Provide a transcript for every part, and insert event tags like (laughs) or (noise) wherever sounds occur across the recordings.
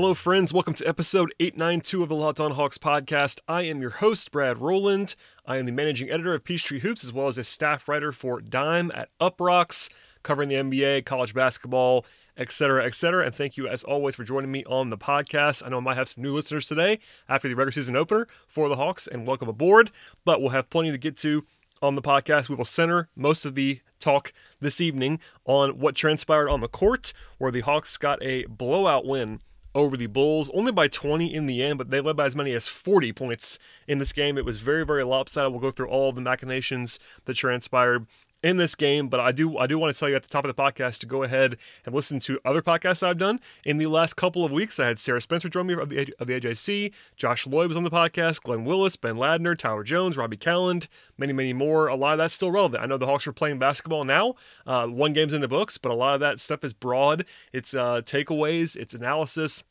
Hello, friends. Welcome to episode 892 of the Locked On Hawks podcast. I am your host, Brad Rowland. I am the managing editor of Peachtree Hoops, as well as a staff writer for Dime at Uproxx, covering the NBA, college basketball, etc., etc. And thank you, as always, for joining me on the podcast. I know I might have some new listeners today after the regular season opener for the Hawks, and welcome aboard. But we'll have plenty to get to on the podcast. We will center most of the talk this evening on what transpired on the court, where the Hawks got a blowout win over the Bulls, only by 20 in the end, but they led by as many as 40 points in this game. It was very, very lopsided. We'll go through all the machinations that transpired in this game, but I do I do want to tell you at the top of the podcast to go ahead and listen to other podcasts I've done in the last couple of weeks. I had Sarah Spencer join me of the, of the AJC, Josh Lloyd was on the podcast, Glenn Willis, Ben Ladner, Tyler Jones, Robbie Calland, many many more. A lot of that's still relevant. I know the Hawks are playing basketball now. Uh, one game's in the books, but a lot of that stuff is broad. It's uh, takeaways, it's analysis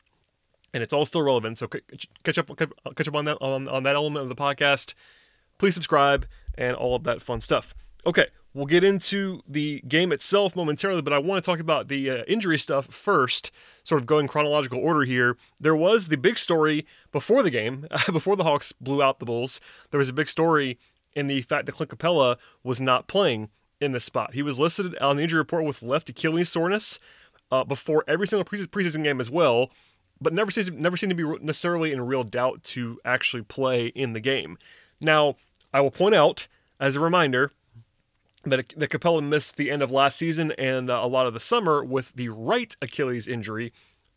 and it's all still relevant. So catch up, catch up on that on, on that element of the podcast. Please subscribe and all of that fun stuff. Okay, we'll get into the game itself momentarily, but I want to talk about the uh, injury stuff first. Sort of going chronological order here. There was the big story before the game, (laughs) before the Hawks blew out the Bulls. There was a big story in the fact that Clint Capela was not playing in this spot. He was listed on the injury report with left Achilles soreness uh, before every single preseason game as well but never seems never seemed to be necessarily in real doubt to actually play in the game. Now, I will point out as a reminder that the Capela missed the end of last season and uh, a lot of the summer with the right Achilles injury,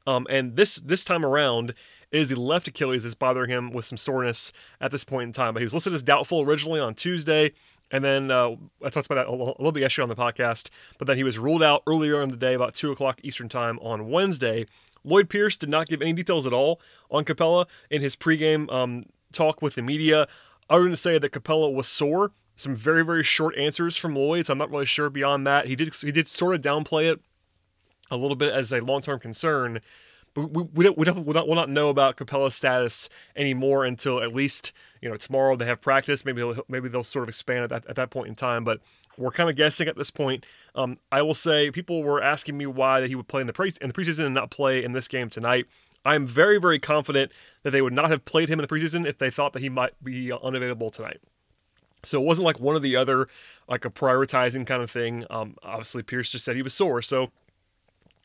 um, and this this time around it is the left Achilles that's bothering him with some soreness at this point in time. But he was listed as doubtful originally on Tuesday. And then uh, I talked about that a little bit yesterday on the podcast, but then he was ruled out earlier in the day, about 2 o'clock Eastern Time on Wednesday. Lloyd Pierce did not give any details at all on Capela in his pregame um, talk with the media, other than to say that Capela was sore. Some very very short answers from Lloyd, so I'm not really sure beyond that. He did he did sort of downplay it a little bit as a long term concern, but we, we, don't, we, don't, we'll, not, we'll not know about Capela's status anymore until at least you know tomorrow they have practice. Maybe maybe they'll sort of expand at that, at that point in time, but we're kind of guessing at this point. Um, I will say people were asking me why that he would play in the pre in the preseason and not play in this game tonight. I'm very very confident that they would not have played him in the preseason if they thought that he might be unavailable tonight. So it wasn't like one or the other, like a prioritizing kind of thing. Um, obviously, Pierce just said he was sore, so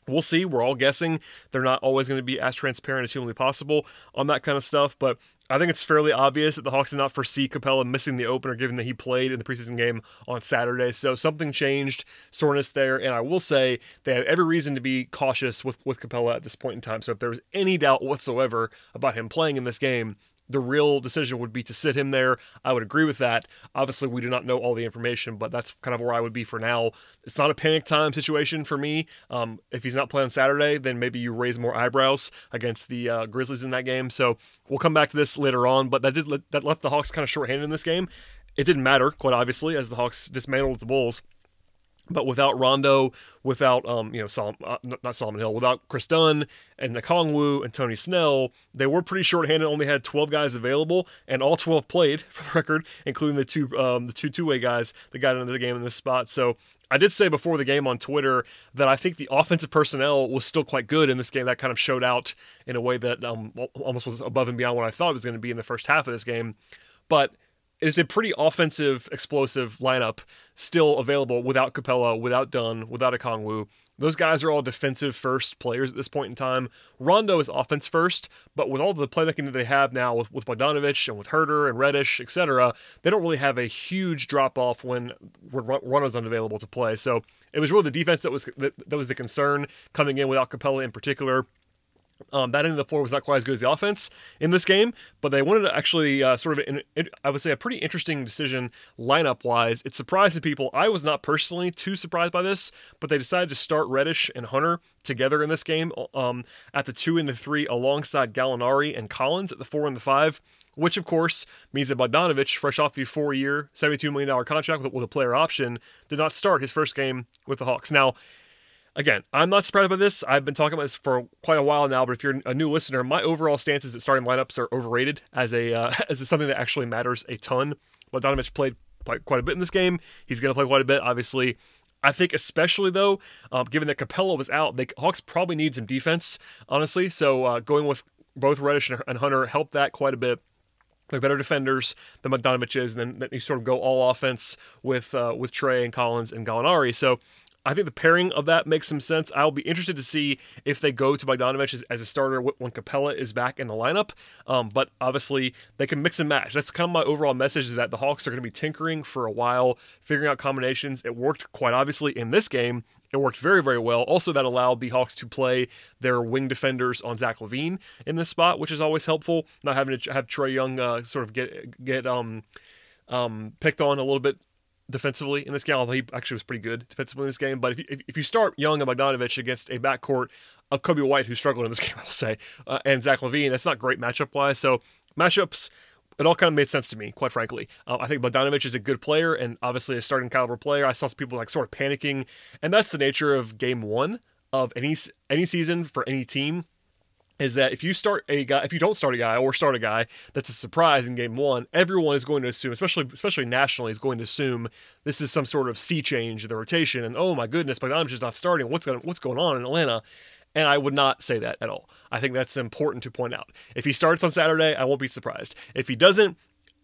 we'll see. We're all guessing. They're not always going to be as transparent as humanly possible on that kind of stuff, but I think it's fairly obvious that the Hawks did not foresee Capela missing the opener given that he played in the preseason game on Saturday. So something changed, soreness there. And I will say they have every reason to be cautious with, with Capela at this point in time. So if there was any doubt whatsoever about him playing in this game, the real decision would be to sit him there. I would agree with that. Obviously, we do not know all the information, but that's kind of where I would be for now. It's not a panic time situation for me. Um, if he's not playing Saturday, then maybe you raise more eyebrows against the uh, Grizzlies in that game. So we'll come back to this later on, but that did that left the Hawks kind of shorthanded in this game. It didn't matter, quite obviously, as the Hawks dismantled the Bulls. But without Rondo, without um, you know, Sol- uh, not Solomon Hill, without Kris Dunn and Okongwu and Tony Snell, they were pretty shorthanded. Only had 12 guys available, and all 12 played (laughs) for the record, including the two um, the two two way guys that got into the game in this spot. So I did say before the game on Twitter that I think the offensive personnel was still quite good in this game. That kind of showed out in a way that um, almost was above and beyond what I thought it was going to be in the first half of this game. But is a pretty offensive, explosive lineup still available without Capela, without Dunn, without Okongwu. Those guys are all defensive first players at this point in time. Rondo is offense first, but with all the playmaking that they have now with, with Bogdanovich and with Huerter and Reddish, etc., they don't really have a huge drop off when, when Rondo's unavailable to play. So it was really the defense that was that, that was the concern coming in without Capella in particular. Um, that end of the floor was not quite as good as the offense in this game, but they wanted to actually uh, sort of, I would say, a pretty interesting decision lineup wise. It surprised people. I was not personally too surprised by this, but they decided to start Reddish and Hunter together in this game um, at the two and the three alongside Gallinari and Collins at the four and the five which of course means that Bogdanovich, fresh off the four-year, $72 million contract with a player option, did not start his first game with the Hawks. Now, again, I'm not surprised by this. I've been talking about this for quite a while now, but if you're a new listener, my overall stance is that starting lineups are overrated as a uh, (laughs) as something that actually matters a ton. But Bogdanovich played quite a bit in this game. He's going to play quite a bit, obviously. I think, especially though, um, given that Capela was out, the Hawks probably need some defense, honestly. So uh, going with both Reddish and Hunter helped that quite a bit. They're better defenders than Bogdanovich is, and then you sort of go all offense with uh, with Trae and Collins and Gallinari. So I think the pairing of that makes some sense. I'll be interested to see if they go to Bogdanovich as, as a starter when Capela is back in the lineup. Um, but obviously, they can mix and match. That's kind of my overall message is that the Hawks are going to be tinkering for a while, figuring out combinations. It worked quite obviously in this game. It worked very, very well. Also, that allowed the Hawks to play their wing defenders on Zach LaVine in this spot, which is always helpful. Not having to have Trae Young uh, sort of get get um, um, picked on a little bit defensively in this game, although he actually was pretty good defensively in this game. But if you, if you start Young and Bogdanovich against a backcourt of Coby White, who struggled in this (laughs) game, I'll say, uh, and Zach LaVine, that's not great matchup wise. So matchups, it all kind of made sense to me, quite frankly. Uh, I think Bogdanovich is a good player and obviously a starting caliber player. I saw some people like sort of panicking, and that's the nature of game one of any any season for any team is that if you start a guy, if you don't start a guy or start a guy that's a surprise in game one, everyone is going to assume, especially especially nationally, is going to assume this is some sort of sea change in the rotation. And oh my goodness, Bogdanovich just not starting. What's going what's going on in Atlanta? And I would not say that at all. I think that's important to point out. If he starts on Saturday, I won't be surprised. If he doesn't,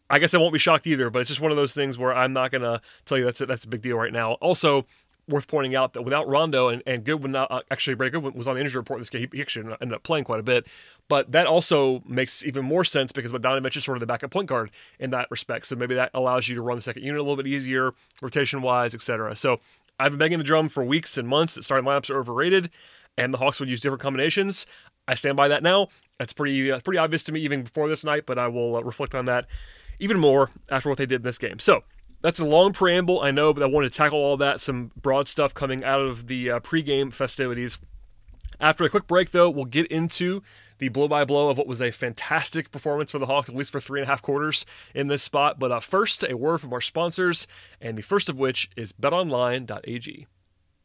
I guess I won't be shocked either. But it's just one of those things where I'm not gonna tell you that's a, that's a big deal right now. Also, worth pointing out that without Rondo and, and Goodwin, uh, actually, Brandon Goodwin was on the injury report this game. He, he, actually ended up playing quite a bit. But that also makes even more sense because Bogdanovich is sort of the backup point guard in that respect. So maybe that allows you to run the second unit a little bit easier, rotation wise, etc. So I've been banging the drum for weeks and months that starting lineups are overrated and the Hawks would use different combinations. I stand by that now. That's pretty, uh, pretty obvious to me even before this night, but I will uh, reflect on that even more after what they did in this game. So that's a long preamble, I know, but I wanted to tackle all that, some broad stuff coming out of the uh, pregame festivities. After a quick break, though, we'll get into the blow by blow of what was a fantastic performance for the Hawks, at least for three and a half quarters in this spot. But uh, first, a word from our sponsors, and the first of which is betonline.ag.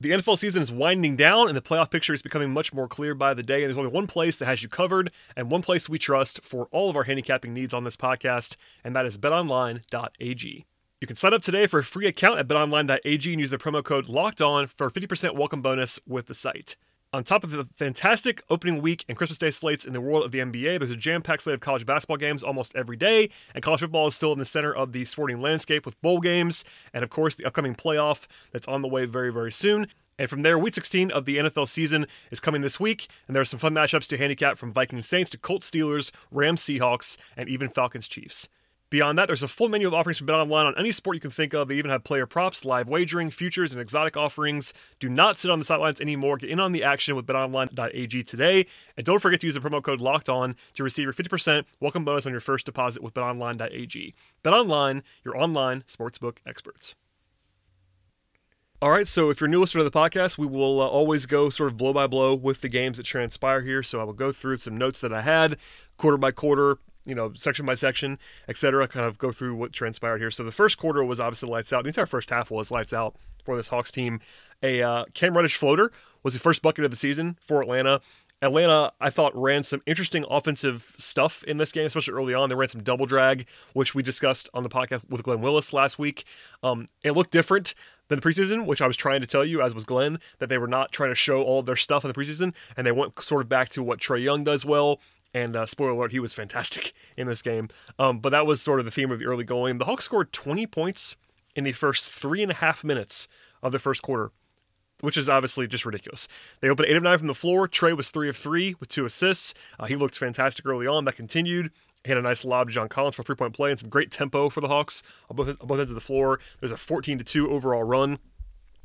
The NFL season is winding down, and the playoff picture is becoming much more clear by the day. And there's only one place that has you covered, and one place we trust for all of our handicapping needs on this podcast, and that is betonline.ag. You can sign up today for a free account at betonline.ag and use the promo code locked on for a 50% welcome bonus with the site. On top of the fantastic opening week and Christmas Day slates in the world of the NBA, there's a jam packed slate of college basketball games almost every day, and college football is still in the center of the sporting landscape with bowl games, and of course, the upcoming playoff that's on the way very, very soon. And from there, week 16 of the NFL season is coming this week, and there are some fun matchups to handicap from Vikings Saints to Colts Steelers, Rams Seahawks, and even Falcons Chiefs. Beyond that, there's a full menu of offerings from BetOnline on any sport you can think of. They even have player props, live wagering, futures, and exotic offerings. Do not sit on the sidelines anymore. Get in on the action with BetOnline.ag today, and don't forget to use the promo code Locked On to receive your 50% welcome bonus on your first deposit with BetOnline.ag. BetOnline, your online sportsbook experts. All right, so if you're new listener to the podcast, we will uh, always go sort of blow by blow with the games that transpire here. So I will go through some notes that I had, quarter by quarter, you know, section by section, etc. Kind of go through what transpired here. So the first quarter was obviously lights out. The entire first half was lights out for this Hawks team. A uh, Cam Reddish floater was the first bucket of the season for Atlanta. Atlanta, I thought, ran some interesting offensive stuff in this game, especially early on. They ran some double drag, which we discussed on the podcast with Glenn Willis last week. Um, it looked different than the preseason, which I was trying to tell you, as was Glenn, that they were not trying to show all of their stuff in the preseason, and they went sort of back to what Trae Young does well, and uh, spoiler alert, he was fantastic (laughs) in this game. Um, but that was sort of the theme of the early going. The Hawks scored 20 points in the first three and a half minutes of the first quarter, which is obviously just ridiculous. They opened 8 of 9 from the floor. Trae was 3 of 3 with two assists. Uh, he looked fantastic early on. That continued. He had a nice lob to John Collins for a three point play and some great tempo for the Hawks on both, on both ends of the floor. There's a 14 to 2 overall run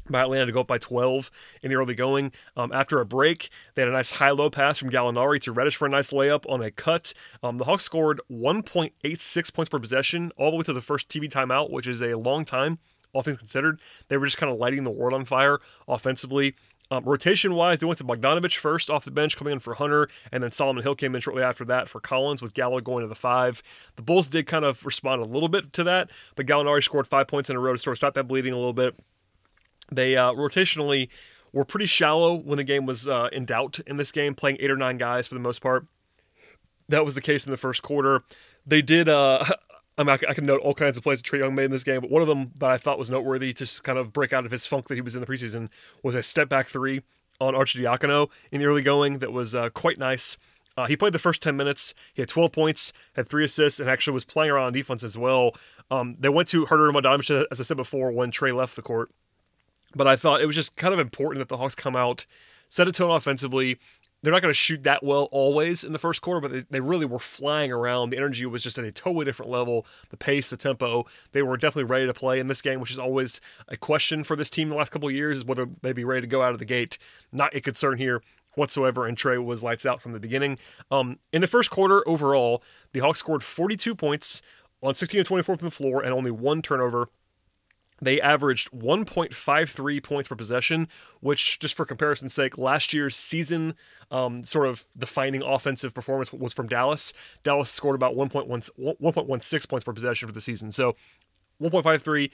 by Atlanta to go up by 12 in the early going. Um, after a break, they had a nice high low pass from Gallinari to Reddish for a nice layup on a cut. Um, the Hawks scored 1.86 points per possession all the way to the first TV timeout, which is a long time, all things considered. They were just kind of lighting the world on fire offensively. Um, rotation wise, they went to Bogdanovich first off the bench, coming in for Hunter, and then Solomon Hill came in shortly after that for Collins, with Gallo going to the five. The Bulls did kind of respond a little bit to that, but Gallinari scored five points in a row to sort of stop that bleeding a little bit. They uh, rotationally were pretty shallow when the game was uh, in doubt in this game, playing eight or nine guys for the most part. That was the case in the first quarter. They did. Uh, (laughs) I mean, I, can note all kinds of plays that Trae Young made in this game, but one of them that I thought was noteworthy to kind of break out of his funk that he was in the preseason was a step back three on Arcidiacono in the early going that was uh, quite nice. Uh, he played the first 10 minutes. He had 12 points, had three assists, and actually was playing around on defense as well. Um, they went to Huerter and Bogdanovich, as I said before, when Trae left the court. But I thought it was just kind of important that the Hawks come out, set a tone offensively, they're not going to shoot that well always in the first quarter, but they, they really were flying around. The energy was just at a totally different level. The pace, the tempo, they were definitely ready to play in this game, which is always a question for this team the last couple of years, is whether they be ready to go out of the gate. Not a concern here whatsoever, and Trae was lights out from the beginning. Um, in the first quarter, overall, the Hawks scored 42 points on 16 of 24 from the floor and only one turnover they averaged 1.53 points per possession, which, just for comparison's sake, last year's season um, sort of defining offensive performance was from Dallas. Dallas scored about 1.1, 1.16 points per possession for the season. So 1.53,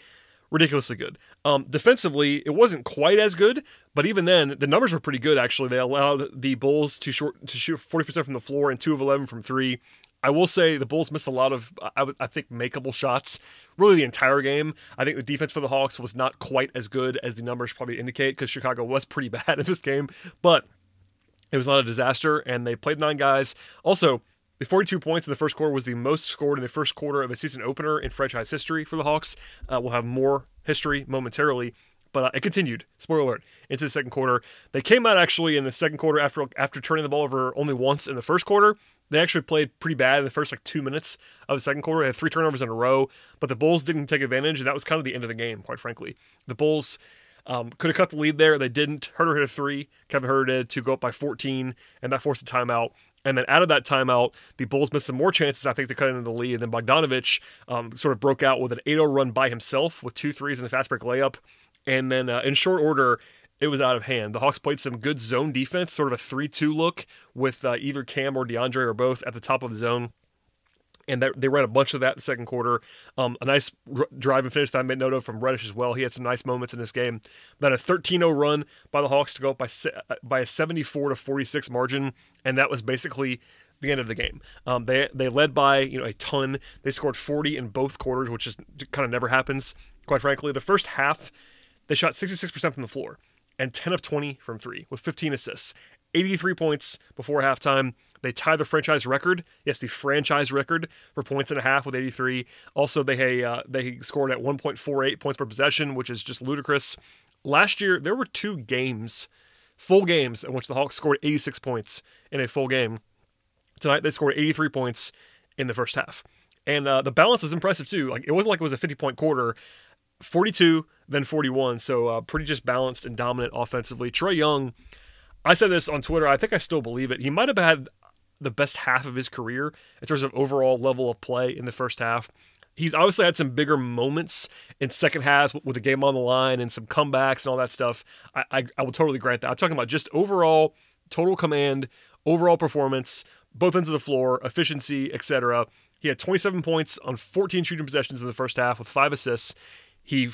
ridiculously good. Um, defensively, it wasn't quite as good, but even then, the numbers were pretty good. Actually, they allowed the Bulls to short to shoot 40% from the floor and two of 11 from three. I will say the Bulls missed a lot of, I, I think, makeable shots. Really, the entire game. I think the defense for the Hawks was not quite as good as the numbers probably indicate because Chicago was pretty (laughs) bad in this game, but it was not a disaster, and they played nine guys. Also, the 42 points in the first quarter was the most scored in the first quarter of a season opener in franchise history for the Hawks. Uh, we'll have more history momentarily, but uh, it continued. Spoiler alert! Into the second quarter, they came out actually in the second quarter after after turning the ball over only once in the first quarter. They actually played pretty bad in the first like two minutes of the second quarter. They had three turnovers in a row, but the Bulls didn't take advantage, and that was kind of the end of the game, quite frankly. The Bulls um, could have cut the lead there. They didn't. Huerter hit a three. Kevin Huerter did to go up by 14, and that forced a timeout. And then out of that timeout, the Bulls missed some more chances, I think, to cut into the lead. And then Bogdanovich um, sort of broke out with an 8 0 run by himself with two threes and a fast break layup. And then uh, in short order, it was out of hand. The Hawks played some good zone defense, sort of a 3 2 look with uh, either Cam or DeAndre or both at the top of the zone. And that, they ran a bunch of that in the second quarter. Um, a nice r- drive and finish that I made note of from Reddish as well. He had some nice moments in this game. Then a 13 0 run by the Hawks to go up by, uh, by a 74 to 46 margin. And that was basically the end of the game. Um, they they led by you know a ton. They scored 40 in both quarters, which is kind of never happens. Quite frankly, the first half they shot 66% from the floor and 10 of 20 from three with 15 assists. 83 points before halftime. They tie the franchise record. Yes, the franchise record for points and a half with 83. Also, they uh, they scored at 1.48 points per possession, which is just ludicrous. Last year, there were two games, full games, in which the Hawks scored 86 points in a full game. Tonight, they scored 83 points in the first half. And uh, the balance was impressive, too. Like It wasn't like it was a 50 point quarter. 42, then 41. So uh, pretty just balanced and dominant offensively. Trae Young, I said this on Twitter. I think I still believe it. He might have had the best half of his career in terms of overall level of play in the first half. He's obviously had some bigger moments in second halves with the game on the line and some comebacks and all that stuff. I, I, I will totally grant that. I'm talking about just overall total command, overall performance, both ends of the floor, efficiency, etc. He had 27 points on 14 shooting possessions in the first half with five assists. He,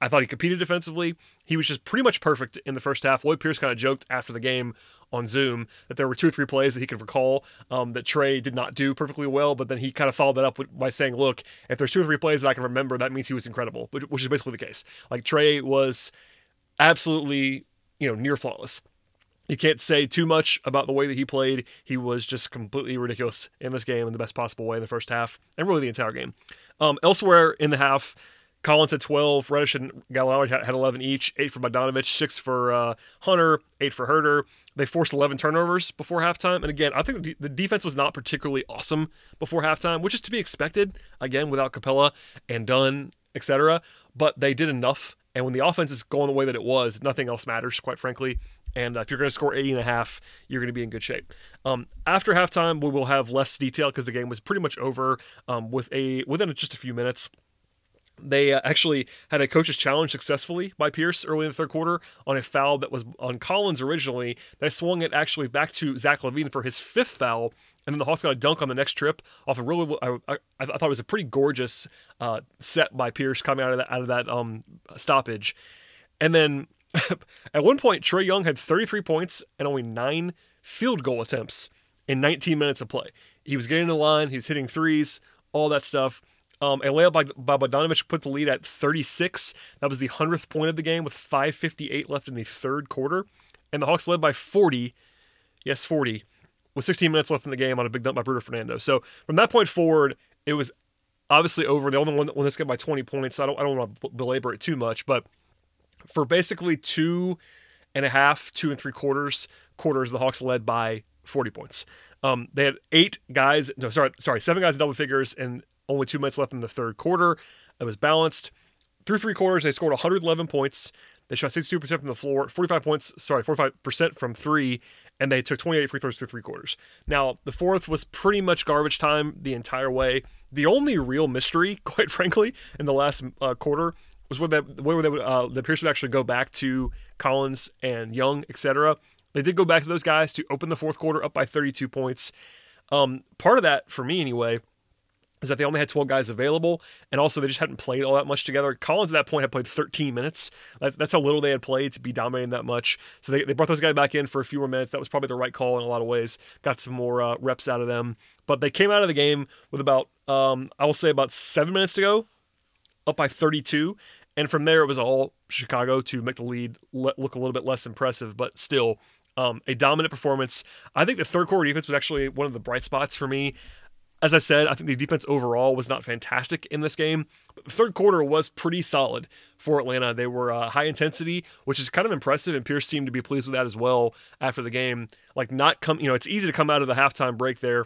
I thought he competed defensively. He was just pretty much perfect in the first half. Lloyd Pierce kind of joked after the game on Zoom that there were two or three plays that he could recall um, that Trae did not do perfectly well, but then he kind of followed that up with, by saying, "Look, if there's two or three plays that I can remember, that means he was incredible," which, which is basically the case. Like Trae was absolutely, you know, near flawless. You can't say too much about the way that he played. He was just completely ridiculous in this game in the best possible way in the first half, and really the entire game. Um, elsewhere in the half, Collins had 12. Reddish and Gallinari had 11 each. Eight for Bogdanovich, six for uh, Hunter, eight for Huerter. They forced 11 turnovers before halftime. And again, I think the defense was not particularly awesome before halftime, which is to be expected, again, without Capela and Dunn, etc. But they did enough. And when the offense is going the way that it was, nothing else matters, quite frankly. And uh, if you're going to score 80 and a half, you're going to be in good shape. Um, after halftime, we will have less detail because the game was pretty much over um, with a within just a few minutes They uh, actually had a coach's challenge successfully by Pierce early in the third quarter on a foul that was on Collins originally. They swung it actually back to Zach LaVine for his fifth foul, and then the Hawks got a dunk on the next trip off a really. I, I, I thought it was a pretty gorgeous uh, set by Pierce coming out of that out of that um, stoppage, and then (laughs) at one point Trae Young had 33 points and only nine field goal attempts in 19 minutes of play. He was getting the line, he was hitting threes, all that stuff. Um, a layup by, by Bogdanovich put the lead at 36. That was the 100th point of the game with 5.58 left in the third quarter. And the Hawks led by 40. Yes, 40. With 16 minutes left in the game on a big dump by Bruno Fernando. So from that point forward, it was obviously over. The only one that won this game by 20 points. So I don't, I don't want to belabor it too much. But for basically two and a half, two and three quarters, quarters, the Hawks led by 40 points. Um, they had eight guys, no, sorry, sorry, seven guys in double figures, and only two minutes left in the third quarter. It was balanced. Through three quarters, they scored 111 points. They shot 62% from the floor, 45 points, sorry, 45% from three, and they took 28 free throws through three quarters. Now, the fourth was pretty much garbage time the entire way. The only real mystery, (laughs) quite frankly, in the last uh, quarter was whether they, whether they would, uh, the Pierce would actually go back to Collins and Young, etc. They did go back to those guys to open the fourth quarter up by 32 points. Um, part of that, for me anyway, is that they only had 12 guys available, and also they just hadn't played all that much together. Collins at that point had played 13 minutes. that's how little they had played to be dominating that much. So they, they brought those guys back in for a few more minutes. That was probably the right call in a lot of ways. Got some more uh, reps out of them. But they came out of the game with about, um, I will say, about seven minutes to go, up by 32. And from there, it was all Chicago to make the lead look a little bit less impressive, but still um, a dominant performance. I think the third quarter defense was actually one of the bright spots for me. As I said, I think the defense overall was not fantastic in this game. Third quarter was pretty solid for Atlanta. They were uh, high intensity, which is kind of impressive, and Pierce seemed to be pleased with that as well after the game. Like not come, you know, it's easy to come out of the halftime break there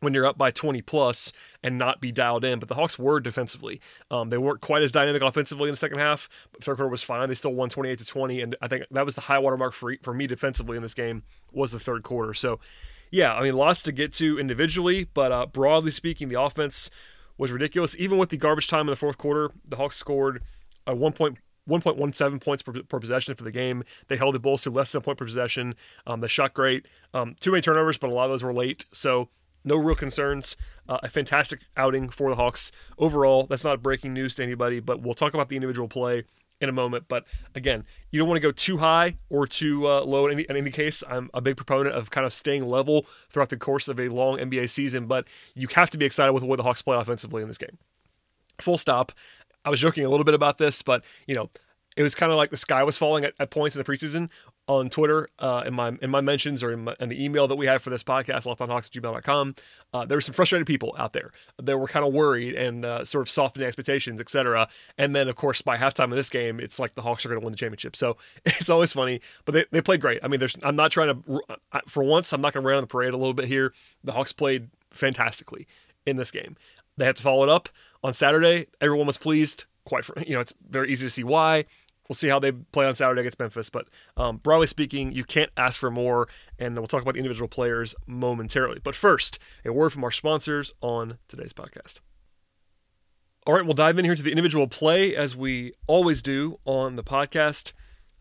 when you're up by 20 plus and not be dialed in. But the Hawks were defensively. Um, they weren't quite as dynamic offensively in the second half. But third quarter was fine. They still won 28 to 20, and I think that was the high water mark for for me defensively in this game was the third quarter. So yeah, I mean, lots to get to individually, but uh, broadly speaking, the offense was ridiculous. Even with the garbage time in the fourth quarter, the Hawks scored a 1.17 points per, per, possession for the game. They held the Bulls to less than a point per possession. Um, they shot great. Um, too many turnovers, but a lot of those were late. So no real concerns. Uh, a fantastic outing for the Hawks overall. That's not breaking news to anybody, but we'll talk about the individual play in a moment. But again, you don't want to go too high or too uh, low in any, in any case. I'm a big proponent of kind of staying level throughout the course of a long NBA season, but you have to be excited with the way the Hawks play offensively in this game. Full stop. I was joking a little bit about this, but you know, it was kind of like the sky was falling at, at points in the preseason on Twitter, uh, in my in my mentions or in, my, in, the email that we have for this podcast, lockedonhawks@gmail.com. Uh, there were some frustrated people out there that were kind of worried and uh, sort of softening expectations, etc. And then, of course, by halftime of this game, it's like the Hawks are going to win the championship. So (laughs) it's always funny, but they, they played great. I mean, there's I'm not trying to for once I'm not going to rain on the parade a little bit here. The Hawks played fantastically in this game. They had to follow it up on Saturday. Everyone was pleased. Quite, you know, it's very easy to see why we'll see how they play on Saturday against Memphis. But um, broadly speaking, you can't ask for more. And we'll talk about the individual players momentarily. But first, a word from our sponsors on today's podcast. All right, we'll dive in here to the individual play as we always do on the podcast.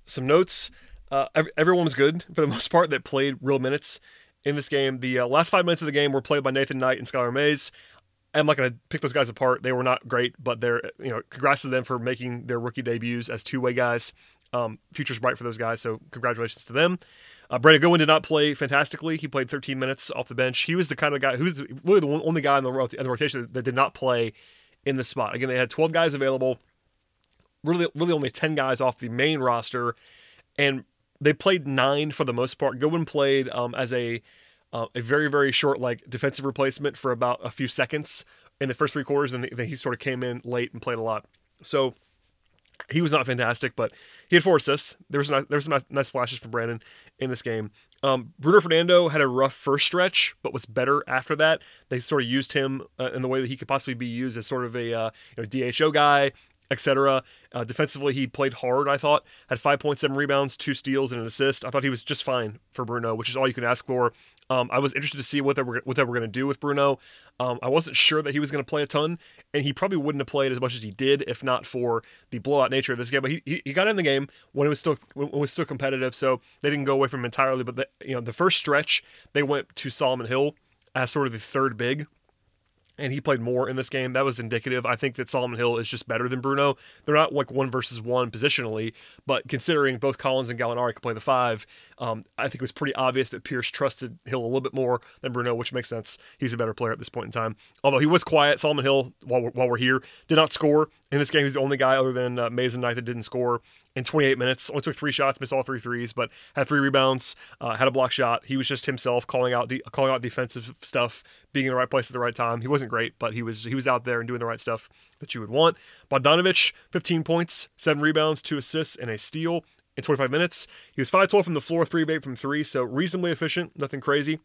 Some notes. Uh, everyone was good for the (laughs) most part that played real minutes in this game. The uh, last five minutes of the game were played by Nathan Knight and Skylar Mays. I'm not going to pick those guys apart. They were not great, but they're you know congrats to them for making their rookie debuts as two way guys. Um, future's bright for those guys, so congratulations to them. Uh, Brandon Goodwin did not play fantastically. He played 13 minutes off the bench. He was the kind of guy who's really the only guy in the, in the rotation that did not play in the spot. Again, they had 12 guys available. Really, really only 10 guys off the main roster, and they played nine for the most part. Goodwin played um, as a uh, a very very short like defensive replacement for about a few seconds in the first three quarters, and then he sort of came in late and played a lot. So he was not fantastic, but he had four assists. There was there was some nice flashes from Brandon in this game. Um, Bruno Fernando had a rough first stretch, but was better after that. They sort of used him uh, in the way that he could possibly be used as sort of a uh, you know, DHO guy, etc. Uh, defensively, he played hard, I thought. Had 5.7 rebounds, two steals, and an assist. I thought he was just fine for Bruno, which is all you can ask for. Um, I was interested to see what they were what they were going to do with Bruno. Um, I wasn't sure that he was going to play a ton, and he probably wouldn't have played as much as he did if not for the blowout nature of this game. But he, he, he got in the game when it was still when it was still competitive, so they didn't go away from him entirely. But the, you know, the first stretch they went to Solomon Hill as sort of the third big and he played more in this game. That was indicative. I think that Solomon Hill is just better than Bruno. They're not like one versus one positionally, but considering both Collins and Gallinari can play the five, um, I think it was pretty obvious that Pierce trusted Hill a little bit more than Bruno, which makes sense. He's a better player at this point in time. Although he was quiet, Solomon Hill, while we're, while we're here, did not score in this game. He's the only guy other than uh, Mason Knight that didn't score in 28 minutes. Only took three shots, missed all three threes, but had three rebounds, uh, had a block shot. He was just himself calling out de- calling out defensive stuff, being in the right place at the right time. He wasn't great, but he was he was out there and doing the right stuff that you would want. Bogdanovich, 15 points, seven rebounds, two assists, and a steal in 25 minutes. He was 5 12 from the floor, 3 of 8 from 3, so reasonably efficient, nothing crazy.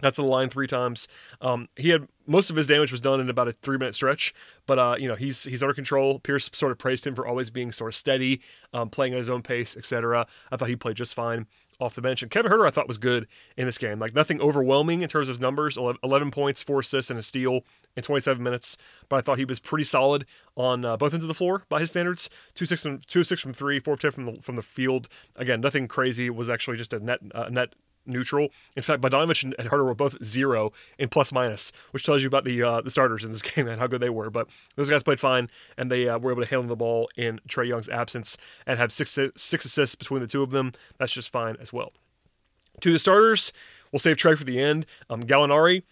That's the line three times. Um, he had most of his damage was done in about a three minute stretch, but uh, you know he's he's under control. Pierce sort of praised him for always being sort of steady, um, playing at his own pace, etc. I thought he played just fine off the bench. And Kevin Huerter I thought was good in this game. Like nothing overwhelming in terms of numbers 11 points, four assists, and a steal in 27 minutes. But I thought he was pretty solid on uh, both ends of the floor by his standards. Two six from two six from three, four ten from the from the field. Again, nothing crazy. It was actually just a net uh, net neutral. In fact, Bogdanovich and Huerter were both zero in plus minus, which tells you about the uh, the starters in this (laughs) game and how good they were. But those guys played fine, and they uh, were able to handle the ball in Trae Young's absence and have six six assists between the two of them. That's just fine as well. To the starters, we'll save Trae for the end. Um, Gallinari.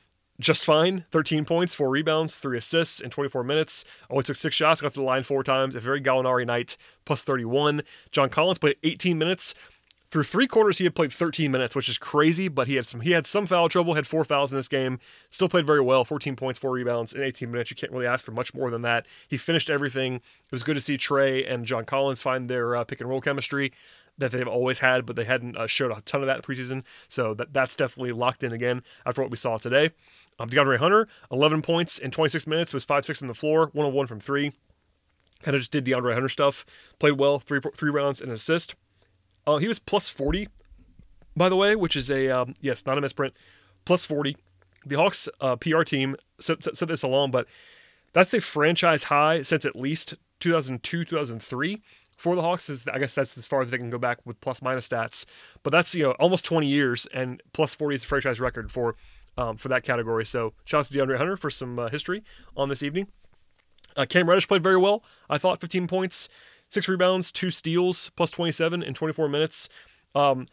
Just fine. 13 points, 4 rebounds, 3 assists in 24 minutes. Only took 6 shots, got to the line 4 times. A very Gallinari night, plus 31. John Collins played 18 minutes, through three quarters, he had played 13 minutes, which is crazy. But he had some he had some foul trouble. Had four fouls in this game. Still played very well. 14 points, four rebounds in 18 minutes. You can't really ask for much more than that. He finished everything. It was good to see Trae and John Collins find their uh, pick and roll chemistry that they've always had, but they hadn't uh, showed a ton of that in preseason. So that that's definitely locked in again after what we saw today. Um, DeAndre Hunter, 11 points in 26 minutes, was 5 6 on the floor, 1 1 from three. Kind of just did DeAndre Hunter stuff. Played well, three three rounds and an assist. Uh, he was plus 40, by the way, which is a, um, yes, not a misprint, plus 40. The Hawks uh, PR team said this along, but that's a franchise high since at least 2002, 2003 for the Hawks. Is I guess that's as far as they can go back with plus minus stats. But that's you know almost 20 years, and plus 40 is a franchise record for um, for that category. So shout out to DeAndre Hunter for some uh, history on this evening. Uh, Cam Reddish played very well. I thought 15 points, six rebounds, two steals, plus 27 in 24 minutes. Um,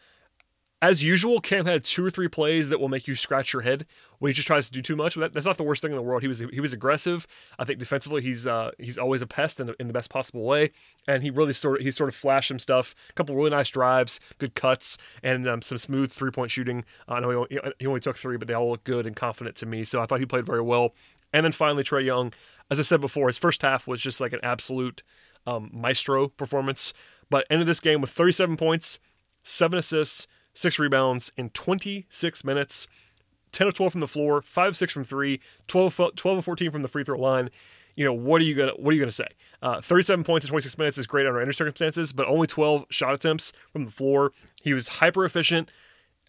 as usual, Cam had two or three plays that will make you scratch your head when he just tries to do too much. That, that's not the worst thing in the world. He was he was aggressive. I think defensively, he's uh, he's always a pest in the, in the best possible way, and he really sort of he sort of flashed some stuff. A couple really nice drives, good cuts, and um, some smooth three point shooting. I know he he only took three, but they all look good and confident to me. So I thought he played very well. And then finally, Trae Young, as I said before, his first half was just like an absolute um, maestro performance, but ended this game with 37 points, seven assists, six rebounds in 26 minutes, 10 of 12 from the floor, 5 6 from 3, 12, 12 of 14 from the free throw line. You know, what are you gonna what are you gonna say? Uh, 37 points in 26 minutes is great under any circumstances, but only 12 shot attempts from the floor. He was hyper efficient,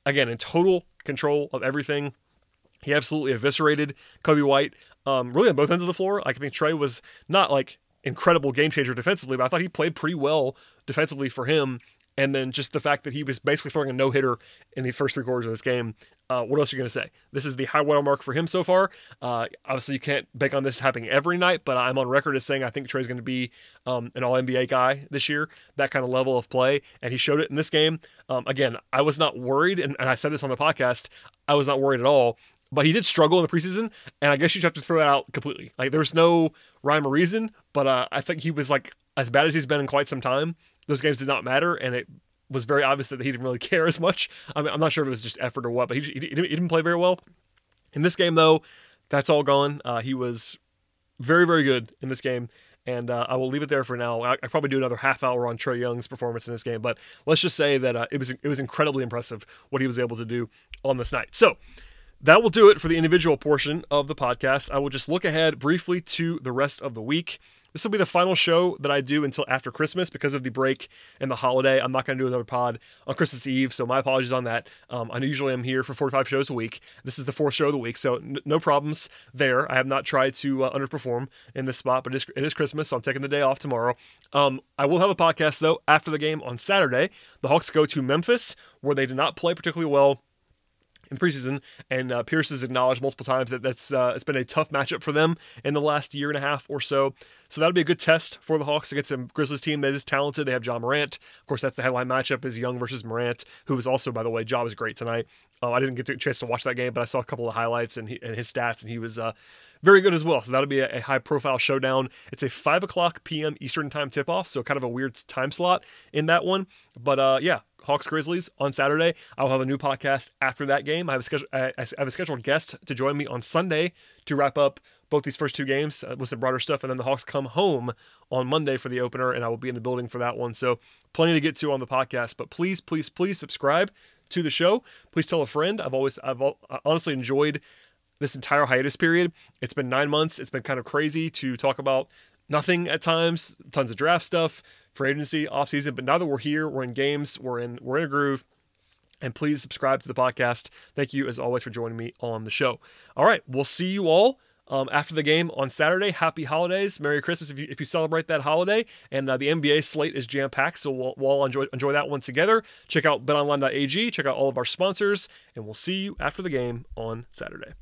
again, in total control of everything. He absolutely eviscerated Coby White, um, really on both ends of the floor. Like, I think Trae was not like incredible game changer defensively, but I thought he played pretty well defensively for him. And then just the fact that he was basically throwing a no hitter in the first three quarters of this game. Uh, what else are you going to say? This is the high water mark for him so far. Uh, obviously, you can't bank on this happening every night, but I'm on record as saying I think Trae's going to be um, an All NBA guy this year, that kind of level of play. And he showed it in this game. Um, again, I was not worried, and, and I said this on the podcast, I was not worried at all but he did struggle in the preseason, and I guess you have to throw that out completely. Like there's no rhyme or reason, but uh, I think he was like as bad as he's been in quite some time. Those games did not matter, and it was very obvious that he didn't really (laughs) care as much. I I'm not sure if it was just effort or what, but he, he, he didn't play very well. In this game, though, that's all gone. Uh, he was very, very good in this game. And uh, I will leave it there for now. I, I probably do another half hour on Trae Young's performance in this game, but let's just say that uh, it was it was incredibly impressive what he was able to do on this night. So that will do it for the individual portion of the podcast. I will just look ahead briefly to the rest of the week. This will be the final show that I do until after Christmas because of the break and the holiday. I'm not going to do another pod on Christmas Eve, so my apologies on that. Um, I usually am here for 45 shows a week. This is the fourth show of the week, so n- no problems there. I have not tried to uh, underperform in this spot, but it is, it is Christmas, so I'm taking the day off tomorrow. Um, I will have a podcast though after the game on Saturday. The Hawks go to Memphis, where they did not play particularly well in preseason, and uh, Pierce has acknowledged multiple times that that's uh, it's been a tough matchup for them in the last year and a half or so. So that'll be a good test for the Hawks against a Grizzlies team that is talented. They have Ja Morant, of course. That's the headline matchup: is Young versus Morant, who was also, by the way, Ja was great tonight. Uh, I didn't get a chance to watch that game, but I saw a couple of highlights and, he, and his stats, and he was uh, very good as well. So that'll be a, a high profile showdown. It's a 5 o'clock p.m. Eastern time tip off, so kind of a weird time slot in that one. But uh, yeah, Hawks Grizzlies on Saturday. I'll have a new podcast after that game. I have a schedule, I have a scheduled guest to join me on Sunday to wrap up both these first two games uh, with some broader stuff, and then the Hawks come home on Monday for the opener, and I will be in the building for that one. So plenty to get to on the podcast. But please, please, please subscribe to the show. Please tell a friend. I've always, I've honestly enjoyed this entire hiatus period. It's been nine months. It's been kind of crazy to talk about nothing at times, tons of draft stuff, for agency, off season. But now that we're here, we're in games, we're in we're in a groove. And please subscribe to the podcast. Thank you as always for joining me on the show. All right, we'll see you all um, after the game on Saturday. Happy holidays, Merry Christmas if you if you celebrate that holiday. And uh, the NBA slate is jam packed, so we'll, we'll all enjoy enjoy that one together. Check out betonline.ag. Check out all of our sponsors, and we'll see you after the game on Saturday.